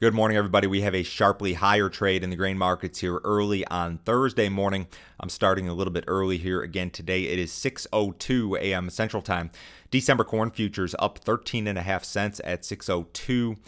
Good morning, everybody. We have a sharply higher trade in the grain markets here early on Thursday morning. I'm starting a little bit early here again today. It is 6:02 a.m. Central Time. December corn futures up 13 and a half cents at 6:02.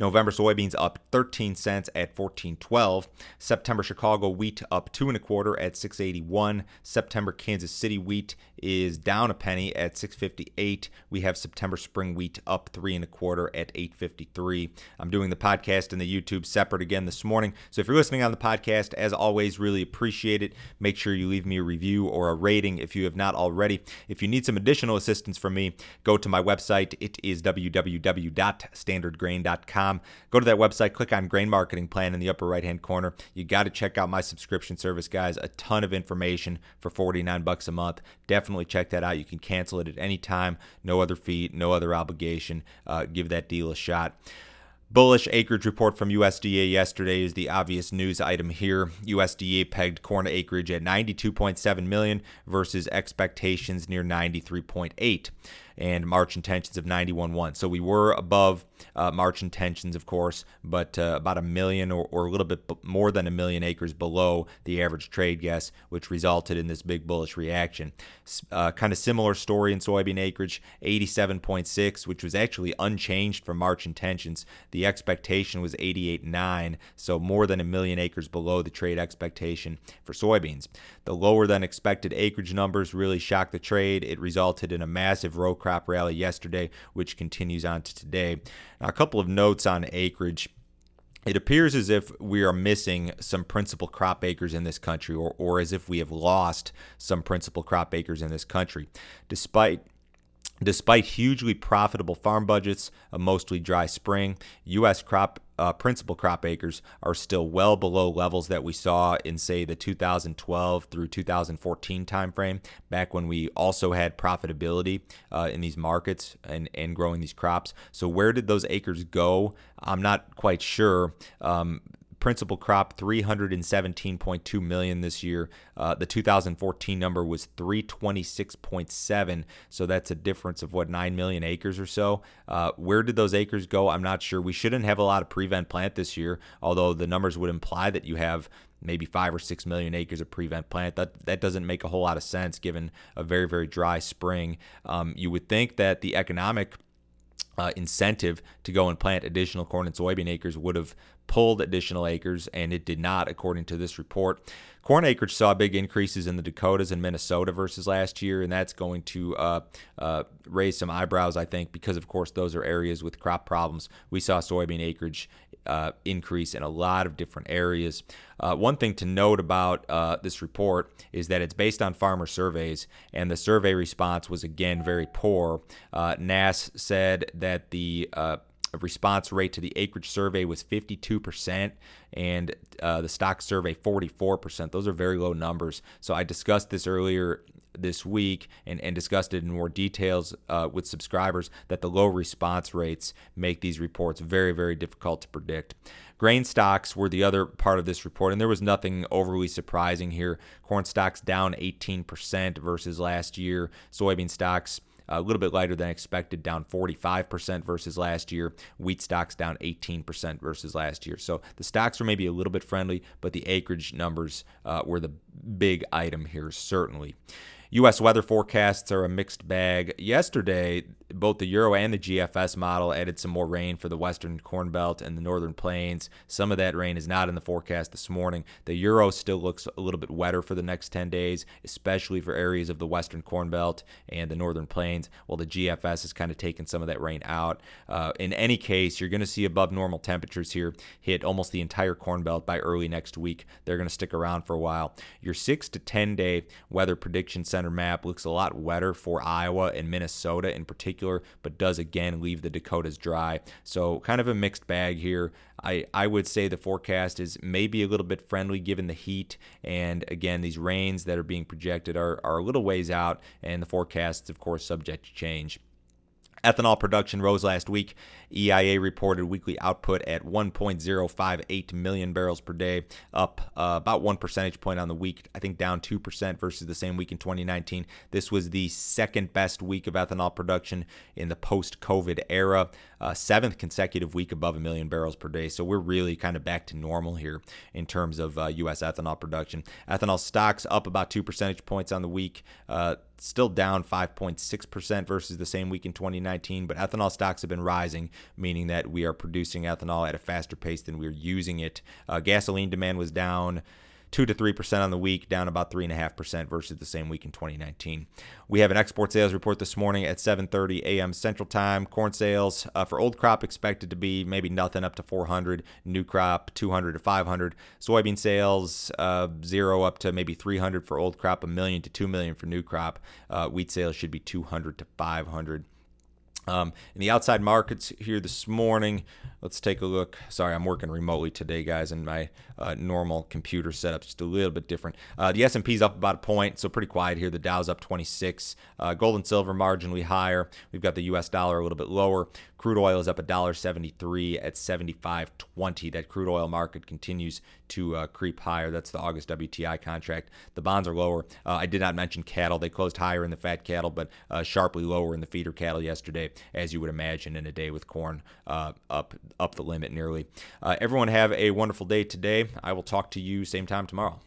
November soybeans up 13 cents at 14.12. September Chicago wheat up two and a quarter at 681. September Kansas City wheat is down a penny at 658. We have September spring wheat up three and a quarter at 853. I'm doing the podcast and the YouTube separate again this morning. So if you're listening on the podcast, as always, really appreciate it. Make sure you leave me a review or a rating if you have not already. If you need some additional assistance from me, go to my website. It is www.standardgrain.com. Go to that website, click on Grain Marketing Plan in the upper right hand corner. You got to check out my subscription service, guys. A ton of information for 49 bucks a month. Definitely check that out. You can cancel it at any time. No other fee, no other obligation. Uh, give that deal a shot. Bullish acreage report from USDA yesterday is the obvious news item here. USDA pegged corn acreage at 92.7 million versus expectations near 93.8 and March intentions of 91.1. So we were above uh, March intentions, of course, but uh, about a million or, or, a little bit more than a million acres below the average trade guess, which resulted in this big bullish reaction. Uh, kind of similar story in soybean acreage, 87.6, which was actually unchanged from March intentions. The expectation was 88.9, so more than a million acres below the trade expectation for soybeans. The lower than expected acreage numbers really shocked the trade. It resulted in a massive row crop crop rally yesterday, which continues on to today. Now, a couple of notes on acreage. It appears as if we are missing some principal crop acres in this country, or, or as if we have lost some principal crop acres in this country. Despite Despite hugely profitable farm budgets, a mostly dry spring, U.S. crop uh, principal crop acres are still well below levels that we saw in, say, the 2012 through 2014 timeframe, back when we also had profitability uh, in these markets and, and growing these crops. So, where did those acres go? I'm not quite sure. Um, principal crop 317.2 million this year. Uh, the 2014 number was 326.7, so that's a difference of what 9 million acres or so. Uh, where did those acres go? I'm not sure. We shouldn't have a lot of prevent plant this year, although the numbers would imply that you have maybe five or six million acres of prevent plant. That that doesn't make a whole lot of sense given a very very dry spring. Um, you would think that the economic uh, incentive to go and plant additional corn and soybean acres would have pulled additional acres, and it did not, according to this report. Corn acreage saw big increases in the Dakotas and Minnesota versus last year, and that's going to uh, uh, raise some eyebrows, I think, because of course those are areas with crop problems. We saw soybean acreage uh, increase in a lot of different areas. Uh, one thing to note about uh, this report is that it's based on farmer surveys, and the survey response was again very poor. Uh, NASS said that the response rate to the acreage survey was 52% and uh, the stock survey 44%. Those are very low numbers. So I discussed this earlier this week and, and discussed it in more details uh, with subscribers that the low response rates make these reports very, very difficult to predict. Grain stocks were the other part of this report, and there was nothing overly surprising here. Corn stocks down 18% versus last year. Soybean stocks a little bit lighter than expected, down 45% versus last year. Wheat stocks down 18% versus last year. So the stocks were maybe a little bit friendly, but the acreage numbers uh, were the big item here, certainly. U.S. weather forecasts are a mixed bag. Yesterday, both the Euro and the GFS model added some more rain for the western Corn Belt and the northern plains. Some of that rain is not in the forecast this morning. The Euro still looks a little bit wetter for the next 10 days, especially for areas of the western Corn Belt and the northern plains, while the GFS has kind of taken some of that rain out. Uh, in any case, you're going to see above normal temperatures here hit almost the entire Corn Belt by early next week. They're going to stick around for a while. Your 6 to 10 day weather prediction center map looks a lot wetter for Iowa and Minnesota in particular particular, but does again leave the Dakotas dry. So kind of a mixed bag here. I, I would say the forecast is maybe a little bit friendly given the heat. And again, these rains that are being projected are, are a little ways out, and the forecast is, of course, subject to change. Ethanol production rose last week. EIA reported weekly output at 1.058 million barrels per day, up uh, about one percentage point on the week. I think down 2% versus the same week in 2019. This was the second best week of ethanol production in the post COVID era, uh, seventh consecutive week above a million barrels per day. So we're really kind of back to normal here in terms of uh, U.S. ethanol production. Ethanol stocks up about two percentage points on the week. Still down 5.6% versus the same week in 2019, but ethanol stocks have been rising, meaning that we are producing ethanol at a faster pace than we're using it. Uh, gasoline demand was down two to three percent on the week, down about three and a half percent versus the same week in 2019. We have an export sales report this morning at 7:30 a.m. Central Time. Corn sales uh, for old crop expected to be maybe nothing up to 400, new crop 200 to 500. Soybean sales uh, zero up to maybe 300 for old crop, a million to two million for new crop. Uh, wheat sales should be 200 to 500. Um, in the outside markets here this morning, let's take a look. Sorry, I'm working remotely today, guys, and my uh, normal computer setup's just a little bit different. Uh, the S&P's up about a point, so pretty quiet here. The Dow's up 26. Uh, gold and silver marginally higher. We've got the U.S. dollar a little bit lower. Crude oil is up $1.73 at 75.20. That crude oil market continues to uh, creep higher. That's the August WTI contract. The bonds are lower. Uh, I did not mention cattle. They closed higher in the fat cattle, but uh, sharply lower in the feeder cattle yesterday, as you would imagine in a day with corn up up the limit nearly. Uh, everyone have a wonderful day today. I will talk to you same time tomorrow.